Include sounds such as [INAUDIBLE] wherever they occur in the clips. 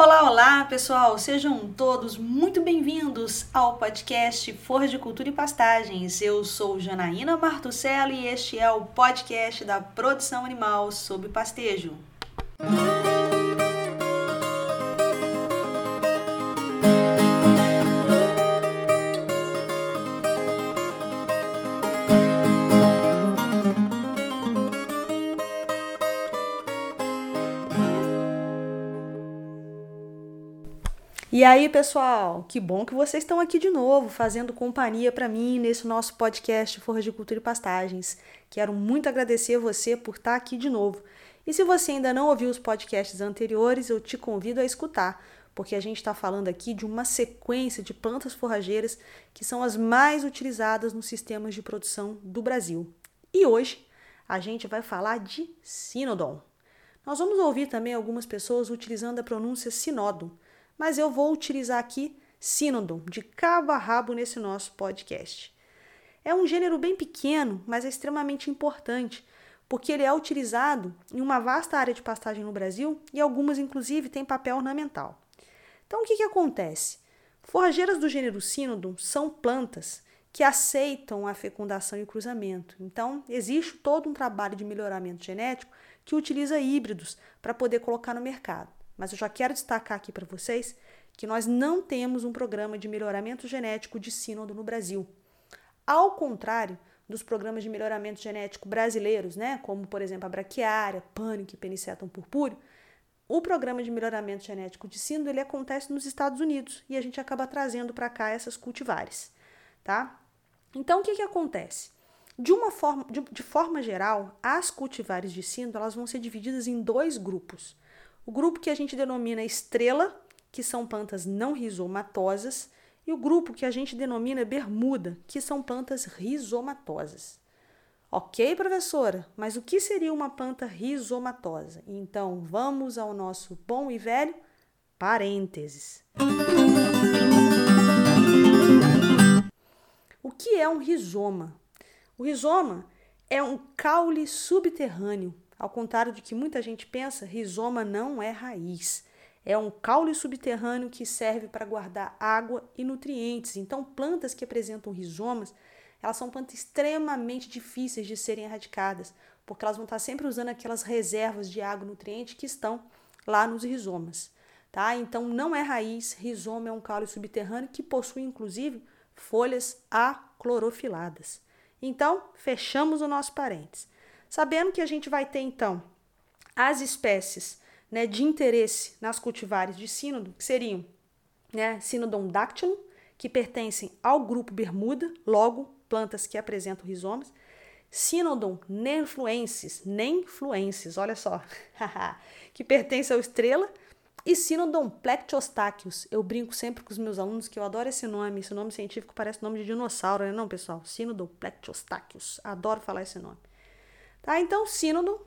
Olá, olá, pessoal! Sejam todos muito bem-vindos ao podcast Forra de Cultura e Pastagens. Eu sou Janaína Martucelli e este é o podcast da produção animal sob pastejo. E aí, pessoal, que bom que vocês estão aqui de novo, fazendo companhia para mim nesse nosso podcast Forra de Cultura e Pastagens. Quero muito agradecer você por estar aqui de novo. E se você ainda não ouviu os podcasts anteriores, eu te convido a escutar, porque a gente está falando aqui de uma sequência de plantas forrageiras que são as mais utilizadas nos sistemas de produção do Brasil. E hoje a gente vai falar de Sinodon. Nós vamos ouvir também algumas pessoas utilizando a pronúncia Sinodon mas eu vou utilizar aqui Sinodon, de cabo a rabo nesse nosso podcast. É um gênero bem pequeno, mas é extremamente importante, porque ele é utilizado em uma vasta área de pastagem no Brasil e algumas, inclusive, têm papel ornamental. Então, o que, que acontece? Forrageiras do gênero Sinodon são plantas que aceitam a fecundação e cruzamento. Então, existe todo um trabalho de melhoramento genético que utiliza híbridos para poder colocar no mercado. Mas eu já quero destacar aqui para vocês que nós não temos um programa de melhoramento genético de sínodo no Brasil. Ao contrário dos programas de melhoramento genético brasileiros, né, como por exemplo a braquiária, pânico e penicetum purpúreo, o programa de melhoramento genético de sínodo ele acontece nos Estados Unidos e a gente acaba trazendo para cá essas cultivares, tá? Então o que que acontece? De uma forma, de, de forma geral, as cultivares de sínodo elas vão ser divididas em dois grupos. O grupo que a gente denomina estrela, que são plantas não rizomatosas, e o grupo que a gente denomina bermuda, que são plantas rizomatosas. Ok, professora, mas o que seria uma planta rizomatosa? Então vamos ao nosso bom e velho parênteses. O que é um rizoma? O rizoma é um caule subterrâneo ao contrário de que muita gente pensa, rizoma não é raiz. É um caule subterrâneo que serve para guardar água e nutrientes. Então, plantas que apresentam rizomas, elas são plantas extremamente difíceis de serem erradicadas, porque elas vão estar sempre usando aquelas reservas de água e nutriente que estão lá nos rizomas. Tá? Então, não é raiz, rizoma é um caule subterrâneo que possui, inclusive, folhas aclorofiladas. Então, fechamos o nosso parênteses. Sabendo que a gente vai ter então as espécies né, de interesse nas cultivares de sínodo, que seriam né, Sinodon dactylum, que pertencem ao grupo Bermuda, logo plantas que apresentam rizomas, Sinodon nenfluensis, nenfluensis, olha só, [LAUGHS] que pertence ao estrela, e Sinodon plectiostachius. Eu brinco sempre com os meus alunos que eu adoro esse nome, esse nome científico parece nome de dinossauro, né? Não, pessoal, Sinodon plectiostachius, adoro falar esse nome. Tá? Então, sínodo,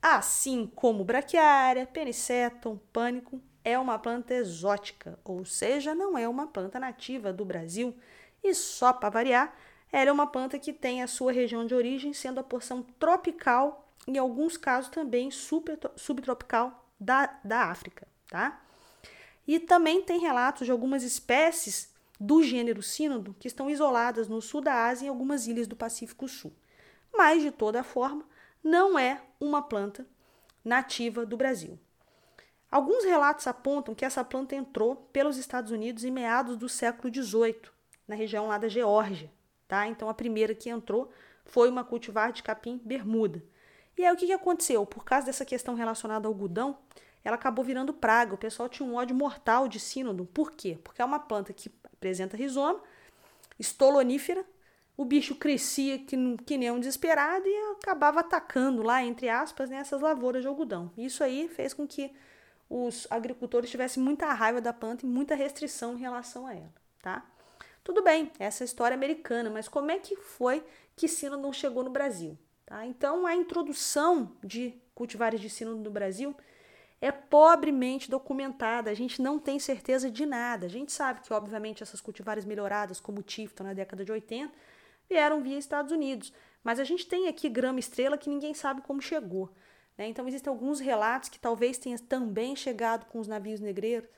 assim como braquiária, penicetum, pânico, é uma planta exótica, ou seja, não é uma planta nativa do Brasil. E só para variar, ela é uma planta que tem a sua região de origem sendo a porção tropical, em alguns casos também super, subtropical da, da África, tá? E também tem relatos de algumas espécies do gênero sínodo que estão isoladas no sul da Ásia e em algumas ilhas do Pacífico Sul. Mas, de toda forma, não é uma planta nativa do Brasil. Alguns relatos apontam que essa planta entrou pelos Estados Unidos em meados do século XVIII, na região lá da Geórgia. Tá? Então, a primeira que entrou foi uma cultivar de capim bermuda. E aí, o que, aconteceu? Por causa dessa questão relacionada ao algodão, ela acabou virando praga. O pessoal tinha um ódio mortal de sínodo. Por quê? Porque é uma planta que apresenta rizoma, estolonífera, o bicho crescia que, que nem um desesperado e acabava atacando lá, entre aspas, nessas né, lavouras de algodão. Isso aí fez com que os agricultores tivessem muita raiva da planta e muita restrição em relação a ela, tá? Tudo bem, essa é a história americana, mas como é que foi que sino não chegou no Brasil? Tá? Então, a introdução de cultivares de sino no Brasil é pobremente documentada, a gente não tem certeza de nada. A gente sabe que, obviamente, essas cultivares melhoradas, como o Tifton na década de 80, vieram via Estados Unidos. Mas a gente tem aqui grama estrela que ninguém sabe como chegou. Né? Então, existem alguns relatos que talvez tenha também chegado com os navios negreiros,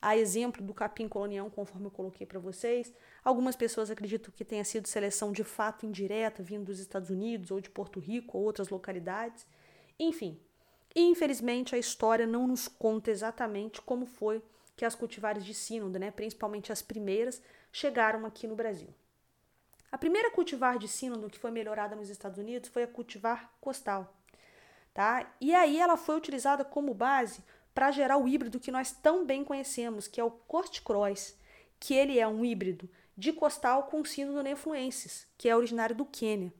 a exemplo do capim colonial, conforme eu coloquei para vocês. Algumas pessoas acreditam que tenha sido seleção de fato indireta, vindo dos Estados Unidos ou de Porto Rico ou outras localidades. Enfim, infelizmente a história não nos conta exatamente como foi que as cultivares de sínodo, né, principalmente as primeiras, chegaram aqui no Brasil. A primeira cultivar de sínodo que foi melhorada nos Estados Unidos foi a cultivar costal. Tá? E aí ela foi utilizada como base para gerar o híbrido que nós tão bem conhecemos, que é o Cross, que ele é um híbrido de costal com sínodo nefluensis, que é originário do Quênia.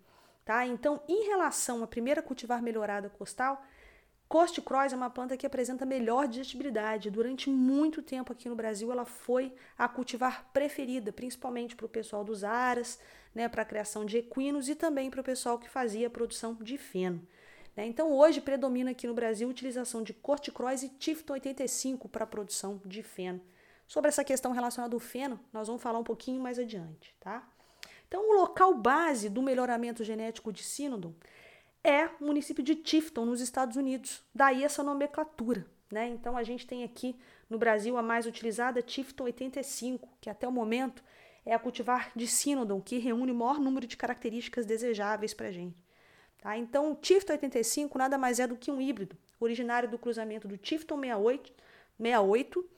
Tá? Então, em relação à primeira cultivar melhorada costal, Coste Cross é uma planta que apresenta melhor digestibilidade. Durante muito tempo aqui no Brasil, ela foi a cultivar preferida, principalmente para o pessoal dos aras, né, para a criação de equinos e também para o pessoal que fazia a produção de feno. Né? Então, hoje predomina aqui no Brasil a utilização de corticróis e Tifton 85 para a produção de feno. Sobre essa questão relacionada ao feno, nós vamos falar um pouquinho mais adiante, tá? Então, o local base do melhoramento genético de Sínodon é o município de Tifton, nos Estados Unidos. Daí essa nomenclatura, né? Então, a gente tem aqui no Brasil a mais utilizada, Tifton 85, que até o momento é a cultivar de Sínodon, que reúne o maior número de características desejáveis para a gente. Tá? Então, o Tifton 85 nada mais é do que um híbrido, originário do cruzamento do Tifton 68, 68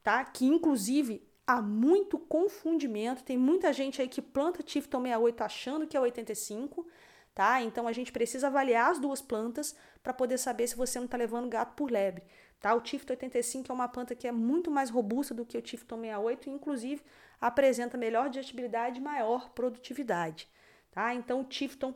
tá? que inclusive há muito confundimento. Tem muita gente aí que planta Tifton 68 achando que é 85, tá? Então a gente precisa avaliar as duas plantas para poder saber se você não está levando gato por lebre. Tá? O Tifton 85 é uma planta que é muito mais robusta do que o Tifton 68 e inclusive apresenta melhor digestibilidade e maior produtividade. Tá? Então o Tifton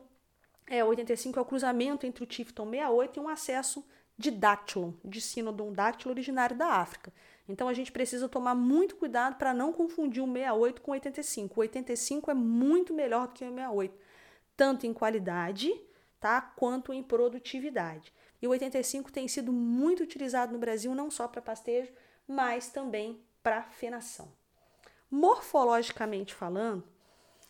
é, 85 é o cruzamento entre o Tifton 68 e um acesso de Dactylon, de Sinodon dáctilo originário da África. Então a gente precisa tomar muito cuidado para não confundir o 68 com o 85. O 85 é muito melhor do que o 68, tanto em qualidade, tá, quanto em produtividade. E o 85 tem sido muito utilizado no Brasil não só para pastejo, mas também para fenação. Morfologicamente falando,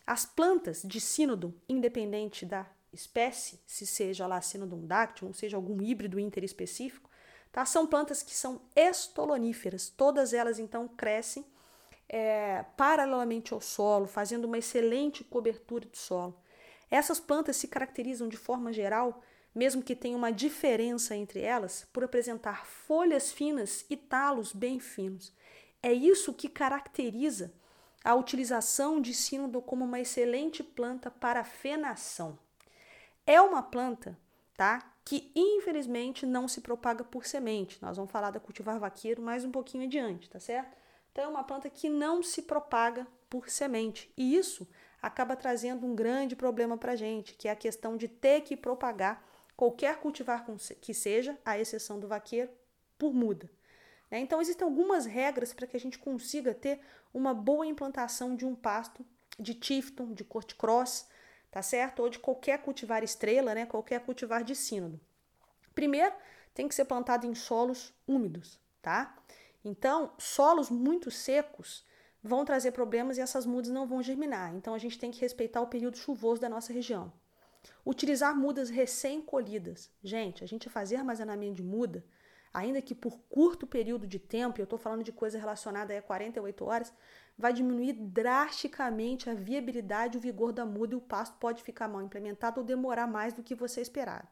as plantas de sínodo, independente da espécie, se seja lá Sinodondáctilo, seja algum híbrido interespecífico, tá? são plantas que são estoloníferas. Todas elas, então, crescem é, paralelamente ao solo, fazendo uma excelente cobertura do solo. Essas plantas se caracterizam de forma geral, mesmo que tenha uma diferença entre elas, por apresentar folhas finas e talos bem finos. É isso que caracteriza a utilização de sínodo como uma excelente planta para fenação. É uma planta, tá? Que infelizmente não se propaga por semente. Nós vamos falar da cultivar vaqueiro mais um pouquinho adiante, tá certo? Então é uma planta que não se propaga por semente. E isso acaba trazendo um grande problema para a gente, que é a questão de ter que propagar qualquer cultivar que seja, à exceção do vaqueiro, por muda. Né? Então, existem algumas regras para que a gente consiga ter uma boa implantação de um pasto de Tifton, de Corticross, tá certo? Ou de qualquer cultivar estrela, né? Qualquer cultivar de sínodo. Primeiro, tem que ser plantado em solos úmidos, tá? Então, solos muito secos vão trazer problemas e essas mudas não vão germinar. Então, a gente tem que respeitar o período chuvoso da nossa região. Utilizar mudas recém-colhidas. Gente, a gente fazer armazenamento de muda, ainda que por curto período de tempo, eu estou falando de coisa relacionada a 48 horas, vai diminuir drasticamente a viabilidade o vigor da muda e o pasto pode ficar mal implementado ou demorar mais do que você esperava.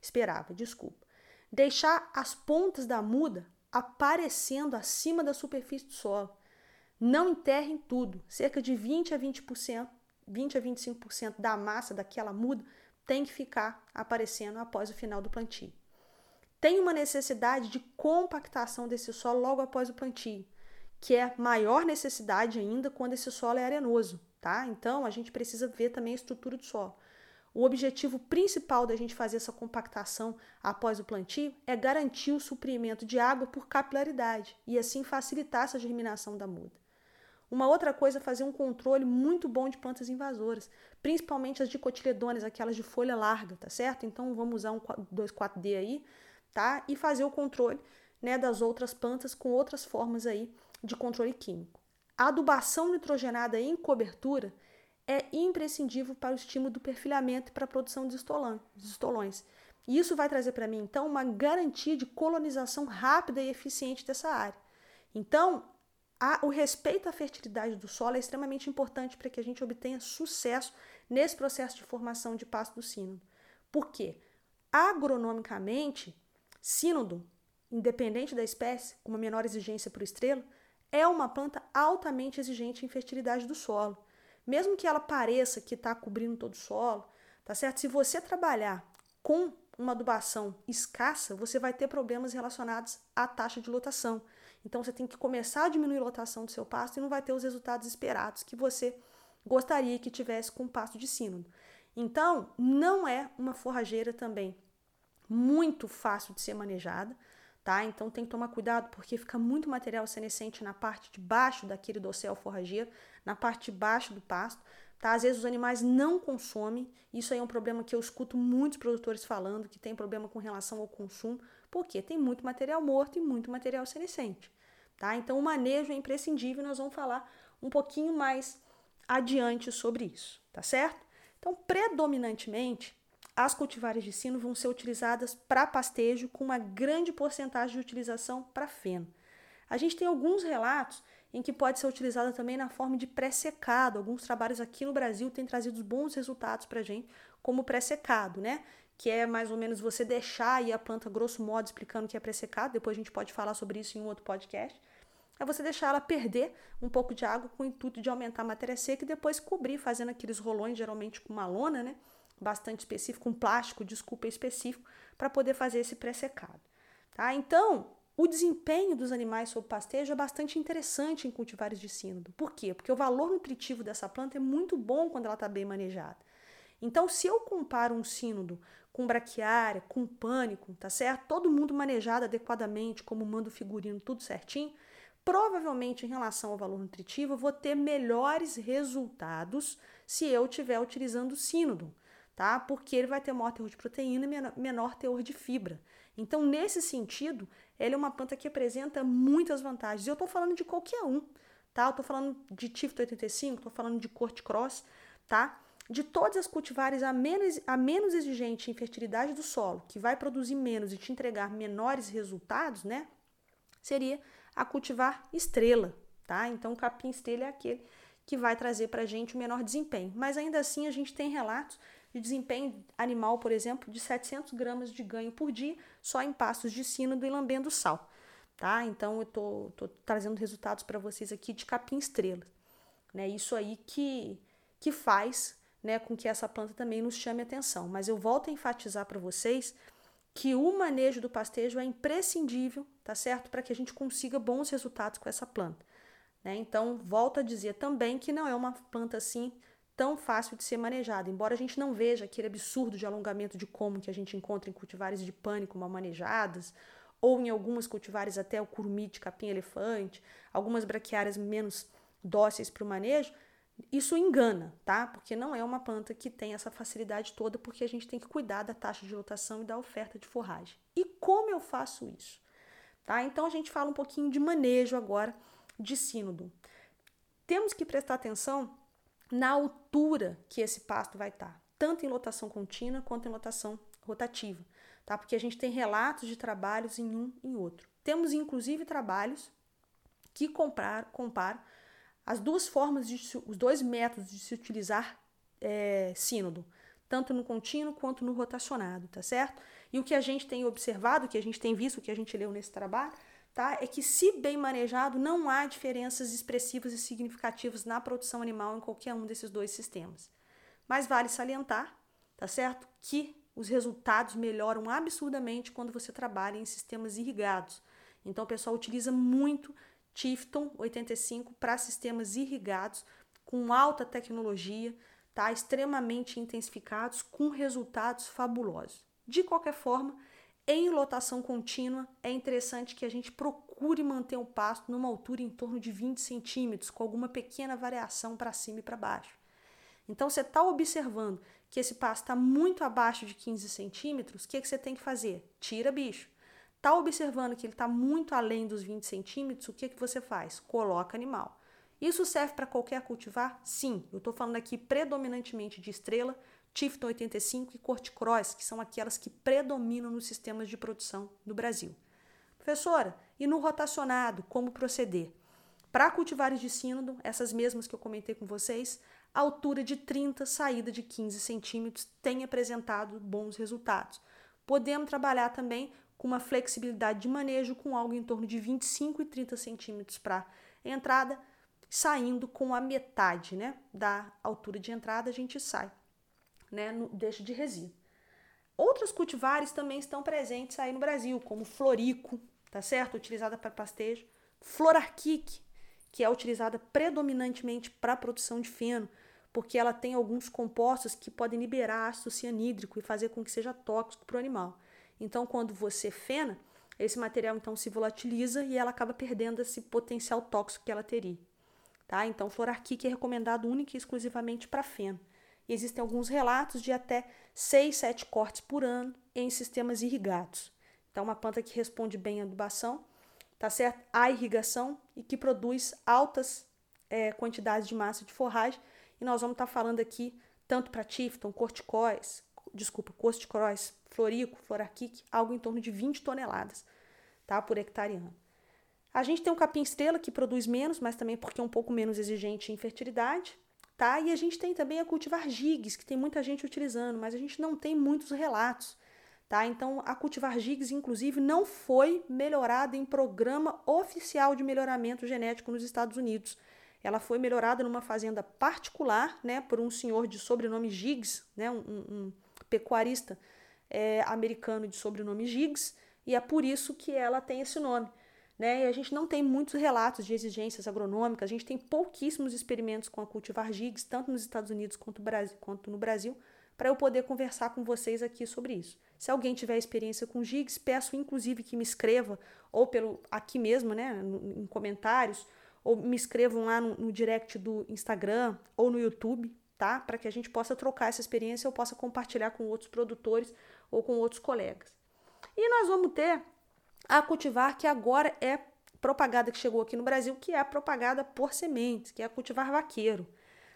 Esperava, desculpa. Deixar as pontas da muda aparecendo acima da superfície do solo. Não enterrem tudo. Cerca de 20 a 20%, 20 a 25% da massa daquela muda tem que ficar aparecendo após o final do plantio. Tem uma necessidade de compactação desse solo logo após o plantio que é maior necessidade ainda quando esse solo é arenoso, tá? Então a gente precisa ver também a estrutura do solo. O objetivo principal da gente fazer essa compactação após o plantio é garantir o suprimento de água por capilaridade e assim facilitar essa germinação da muda. Uma outra coisa é fazer um controle muito bom de plantas invasoras, principalmente as dicotiledôneas, aquelas de folha larga, tá certo? Então vamos usar um 2,4-D aí, tá? E fazer o controle né, das outras plantas com outras formas aí de controle químico. A adubação nitrogenada em cobertura é imprescindível para o estímulo do perfilhamento e para a produção de estolões. E isso vai trazer para mim, então, uma garantia de colonização rápida e eficiente dessa área. Então, a, o respeito à fertilidade do solo é extremamente importante para que a gente obtenha sucesso nesse processo de formação de pasto do sínodo. Por quê? Agronomicamente, sínodo, independente da espécie, com uma menor exigência por estrela, é uma planta altamente exigente em fertilidade do solo. Mesmo que ela pareça que está cobrindo todo o solo, tá certo? Se você trabalhar com uma adubação escassa, você vai ter problemas relacionados à taxa de lotação. Então você tem que começar a diminuir a lotação do seu pasto e não vai ter os resultados esperados que você gostaria que tivesse com o pasto de sínodo. Então, não é uma forrageira também muito fácil de ser manejada, tá? Então tem que tomar cuidado porque fica muito material senescente na parte de baixo daquele dossel forrageiro, na parte de baixo do pasto. Tá? Às vezes os animais não consomem, isso aí é um problema que eu escuto muitos produtores falando, que tem problema com relação ao consumo, porque tem muito material morto e muito material senescente. Tá? Então o manejo é imprescindível, nós vamos falar um pouquinho mais adiante sobre isso, tá certo? Então, predominantemente, as cultivares de sino vão ser utilizadas para pastejo, com uma grande porcentagem de utilização para feno. A gente tem alguns relatos em que pode ser utilizada também na forma de pré-secado. Alguns trabalhos aqui no Brasil têm trazido bons resultados para a gente, como pré-secado, né? Que é mais ou menos você deixar aí a planta, grosso modo, explicando que é pré-secado. Depois a gente pode falar sobre isso em um outro podcast. É você deixar ela perder um pouco de água com o intuito de aumentar a matéria seca e depois cobrir, fazendo aqueles rolões, geralmente com uma lona, né? Bastante específico, um plástico, desculpa, específico, para poder fazer esse pré-secado. Tá? Então, o desempenho dos animais sob pastejo é bastante interessante em cultivares de sínodo. Por quê? Porque o valor nutritivo dessa planta é muito bom quando ela está bem manejada. Então, se eu comparo um sínodo com braquiária, com pânico, tá certo? Todo mundo manejado adequadamente, como manda o figurino, tudo certinho, provavelmente em relação ao valor nutritivo, eu vou ter melhores resultados se eu estiver utilizando o sínodo, tá? Porque ele vai ter maior teor de proteína e menor teor de fibra. Então, nesse sentido, ela é uma planta que apresenta muitas vantagens. Eu estou falando de qualquer um, tá? Eu estou falando de Tifto 85, estou falando de Corte Cross, tá? De todas as cultivares a menos, a menos exigente em fertilidade do solo, que vai produzir menos e te entregar menores resultados, né? Seria a cultivar estrela, tá? Então, o capim estrela é aquele que vai trazer para a gente o menor desempenho. Mas ainda assim, a gente tem relatos de desempenho animal, por exemplo, de 700 gramas de ganho por dia só em pastos de sínodo e lambendo sal. Tá? Então, eu tô, tô trazendo resultados para vocês aqui de capim estrela. Né? Isso aí que, que faz né, com que essa planta também nos chame atenção. Mas eu volto a enfatizar para vocês que o manejo do pastejo é imprescindível, tá certo? Para que a gente consiga bons resultados com essa planta. Né? Então, volto a dizer também que não é uma planta assim tão fácil de ser manejada. Embora a gente não veja aquele absurdo de alongamento de como que a gente encontra em cultivares de pânico mal manejadas, ou em algumas cultivares até o curumim de capim-elefante, algumas braquiárias menos dóceis para o manejo, isso engana, tá? Porque não é uma planta que tem essa facilidade toda, porque a gente tem que cuidar da taxa de lotação e da oferta de forragem. E como eu faço isso? Tá? Então a gente fala um pouquinho de manejo agora de sínodo. Temos que prestar atenção na altura que esse pasto vai estar, tanto em lotação contínua quanto em lotação rotativa, tá? Porque a gente tem relatos de trabalhos em um e outro. Temos inclusive trabalhos que comprar, comparam as duas formas, de, os dois métodos de se utilizar é, sínodo, tanto no contínuo quanto no rotacionado, tá certo? E o que a gente tem observado, o que a gente tem visto, o que a gente leu nesse trabalho, tá? É que se bem manejado, não há diferenças expressivas e significativas na produção animal em qualquer um desses dois sistemas. Mas vale salientar, tá certo? Que os resultados melhoram absurdamente quando você trabalha em sistemas irrigados. Então o pessoal utiliza muito Tifton 85 para sistemas irrigados com alta tecnologia, tá? Extremamente intensificados com resultados fabulosos. De qualquer forma, em lotação contínua, é interessante que a gente procure manter o pasto numa altura em torno de 20 centímetros, com alguma pequena variação para cima e para baixo. Então, você está observando que esse pasto está muito abaixo de 15 centímetros, o que, que você tem que fazer? Tira bicho. Está observando que ele está muito além dos 20 centímetros, o que, que você faz? Coloca animal. Isso serve para qualquer cultivar? Sim, eu estou falando aqui predominantemente de estrela, Tifton 85 e Corticross, que são aquelas que predominam nos sistemas de produção do Brasil. Professora, e no rotacionado, como proceder? Para cultivares de sínodo, essas mesmas que eu comentei com vocês, altura de 30, saída de 15 centímetros, tem apresentado bons resultados. Podemos trabalhar também com uma flexibilidade de manejo com algo em torno de 25 e 30 centímetros para entrada, saindo com a metade né, da altura de entrada, a gente sai, né, no, deixa de resíduo. Outros cultivares também estão presentes aí no Brasil, como florico, tá certo? Utilizada para pastejo, florarquique, que é utilizada predominantemente para a produção de feno, porque ela tem alguns compostos que podem liberar ácido cianídrico e fazer com que seja tóxico para o animal. Então, quando você fena, esse material então se volatiliza e ela acaba perdendo esse potencial tóxico que ela teria. Tá? Então, florarquique é recomendado única e exclusivamente para feno. E existem alguns relatos de até 6, 7 cortes por ano em sistemas irrigados. Então, uma planta que responde bem à adubação tá certo? A irrigação e que produz altas é, quantidades de massa de forragem. E nós vamos estar tá falando aqui tanto para Tifton, corticóis, desculpa, corticóis, florico, florarquique, algo em torno de 20 toneladas, tá? Por hectare ano. A gente tem o capim estrela que produz menos, mas também porque é um pouco menos exigente em fertilidade, tá? E a gente tem também a cultivar gigs, que tem muita gente utilizando, mas a gente não tem muitos relatos. Tá? Então, a cultivar gigs, inclusive, não foi melhorada em programa oficial de melhoramento genético nos Estados Unidos. Ela foi melhorada numa fazenda particular, né, por um senhor de sobrenome Giggs, né, um, um pecuarista é, americano de sobrenome Giggs, e é por isso que ela tem esse nome. Né? E a gente não tem muitos relatos de exigências agronômicas, a gente tem pouquíssimos experimentos com a cultivar gigs, tanto nos Estados Unidos quanto, Brasil, quanto no Brasil, para eu poder conversar com vocês aqui sobre isso. Se alguém tiver experiência com gigs, peço inclusive que me escreva, ou pelo aqui mesmo, né, em comentários, ou me escrevam lá no, no direct do Instagram ou no YouTube, tá? Para que a gente possa trocar essa experiência, eu possa compartilhar com outros produtores ou com outros colegas. E nós vamos ter a cultivar que agora é propagada que chegou aqui no Brasil, que é a propagada por sementes, que é a cultivar vaqueiro.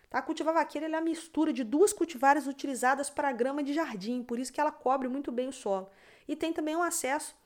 Tá? A cultivar vaqueira é a mistura de duas cultivares utilizadas para grama de jardim, por isso que ela cobre muito bem o solo. E tem também um acesso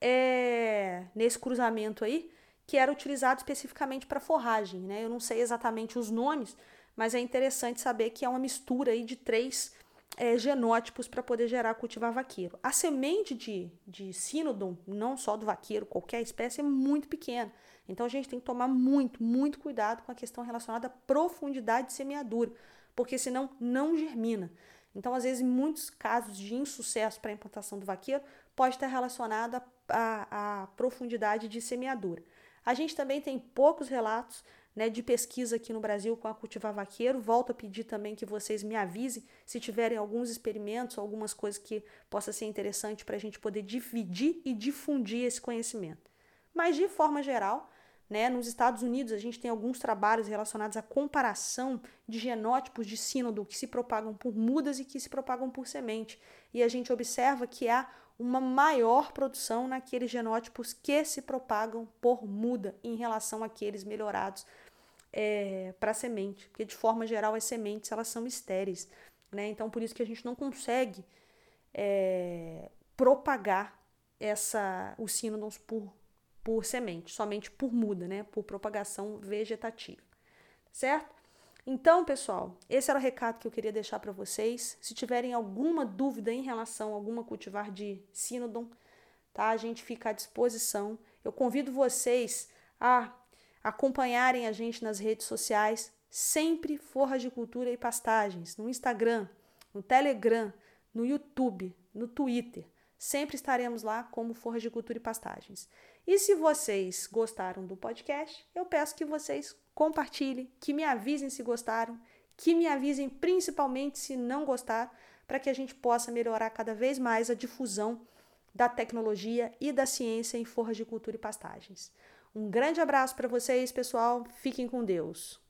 é, nesse cruzamento aí, que era utilizado especificamente para forragem. Né? Eu não sei exatamente os nomes, mas é interessante saber que é uma mistura aí de três é, genótipos para poder gerar cultivar vaqueiro. A semente de, de sínodon, não só do vaqueiro, qualquer espécie, é muito pequena. Então a gente tem que tomar muito, muito cuidado com a questão relacionada à profundidade de semeadura, porque senão não germina. Então, às vezes, muitos casos de insucesso para a implantação do vaqueiro, pode estar relacionada à profundidade de semeadura. A gente também tem poucos relatos né, de pesquisa aqui no Brasil com a cultivar vaqueiro. Volto a pedir também que vocês me avisem se tiverem alguns experimentos, algumas coisas que possa ser interessante para a gente poder dividir e difundir esse conhecimento. Mas de forma geral, né? Nos Estados Unidos, a gente tem alguns trabalhos relacionados à comparação de genótipos de sínodo que se propagam por mudas e que se propagam por semente. E a gente observa que há uma maior produção naqueles genótipos que se propagam por muda em relação àqueles melhorados é, para semente. Porque, de forma geral, as sementes elas são estéreis. Né? Então, por isso que a gente não consegue é, propagar essa, os sínodons por por semente, somente por muda, né? Por propagação vegetativa. Certo? Então, pessoal, esse era o recado que eu queria deixar para vocês. Se tiverem alguma dúvida em relação a alguma cultivar de Sinodon, tá? A gente fica à disposição. Eu convido vocês a acompanharem a gente nas redes sociais, sempre Forra de Cultura e Pastagens, no Instagram, no Telegram, no YouTube, no Twitter. Sempre estaremos lá como Forra de Cultura e Pastagens. E se vocês gostaram do podcast, eu peço que vocês compartilhem, que me avisem se gostaram, que me avisem principalmente se não gostaram, para que a gente possa melhorar cada vez mais a difusão da tecnologia e da ciência em forras de cultura e pastagens. Um grande abraço para vocês, pessoal. Fiquem com Deus.